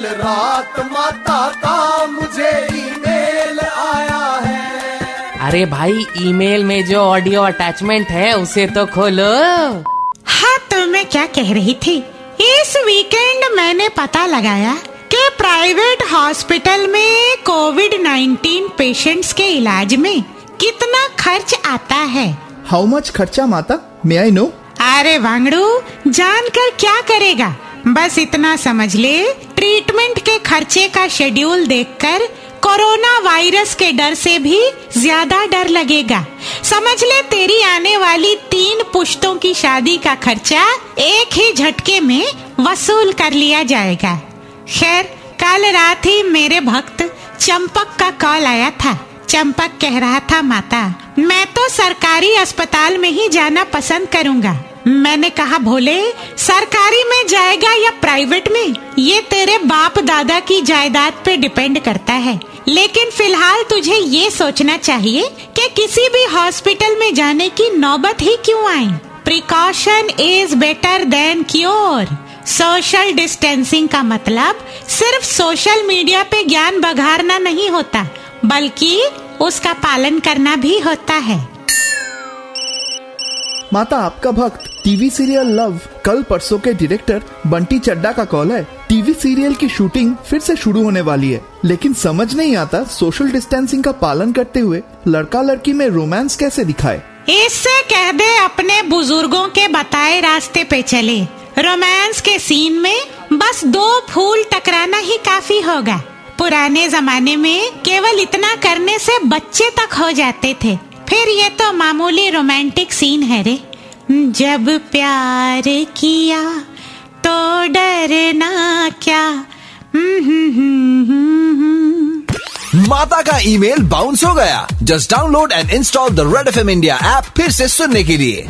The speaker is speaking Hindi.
कल रात माता का मुझे ईमेल आया है। अरे भाई ईमेल में जो ऑडियो अटैचमेंट है उसे तो खोलो। हाँ तो मैं क्या कह रही थी? इस वीकेंड मैंने पता लगाया कि प्राइवेट हॉस्पिटल में कोविड 19 पेशेंट्स के इलाज में कितना खर्च आता है। हाउ मच खर्चा माता? मे आई नो अरे वांगड़ू जानकर क्या करेगा? बस इतना समझ ले ट्रीटमेंट के खर्चे का शेड्यूल देखकर कोरोना वायरस के डर से भी ज़्यादा डर लगेगा। समझ ले, तेरी आने वाली तीन पुश्तों की शादी का खर्चा एक ही झटके में वसूल कर लिया जाएगा। खैर, कल रात ही मेरे भक्त चंपक का कॉल आया था। चंपक कह रहा था, माता, मैं तो सरकारी अस्पताल में ही जाना पसंद करूँगा। मैंने कहा, भोले, सरकारी में जाएगा या प्राइवेट में? ये तेरे बाप दादा की जायदाद पे डिपेंड करता है। लेकिन फ़िलहाल तुझे ये सोचना चाहिए कि किसी भी हॉस्पिटल में जाने की नौबत ही क्यों आई? Precaution is better than cure social distancing का मतलब सिर्फ़ सोशल मीडिया पे ज्ञान बघारना नहीं होता, बल्कि उसका पालन करना भी होता है। माता आपका भक्त, टीवी सीरियल लव। कल परसों के डायरेक्टर बंटी चड्डा का कॉल है। टीवी सीरियल की शूटिंग फिर से शुरू होने वाली है। लेकिन समझ नहीं आता सोशल डिस्टेंसिंग का पालन करते हुए लड़का लड़की में रोमांस कैसे दिखाए। इससे कह दे अपने बुज़ुर्गों के बताए रास्ते पे चले। रोमांस के सीन में बस दो फूल टकराना ही काफ़ी होगा। पुराने जमाने में केवल इतना करने से बच्चे तक हो जाते थे। फिर ये तो मामूली रोमांटिक सीन है रे। जब प्यार किया तो डरना क्या। हम्म, हम्म, हम्म, माता का ईमेल बाउंस हो गया। Just download and install the red F M India app फिर से सुनने के लिए।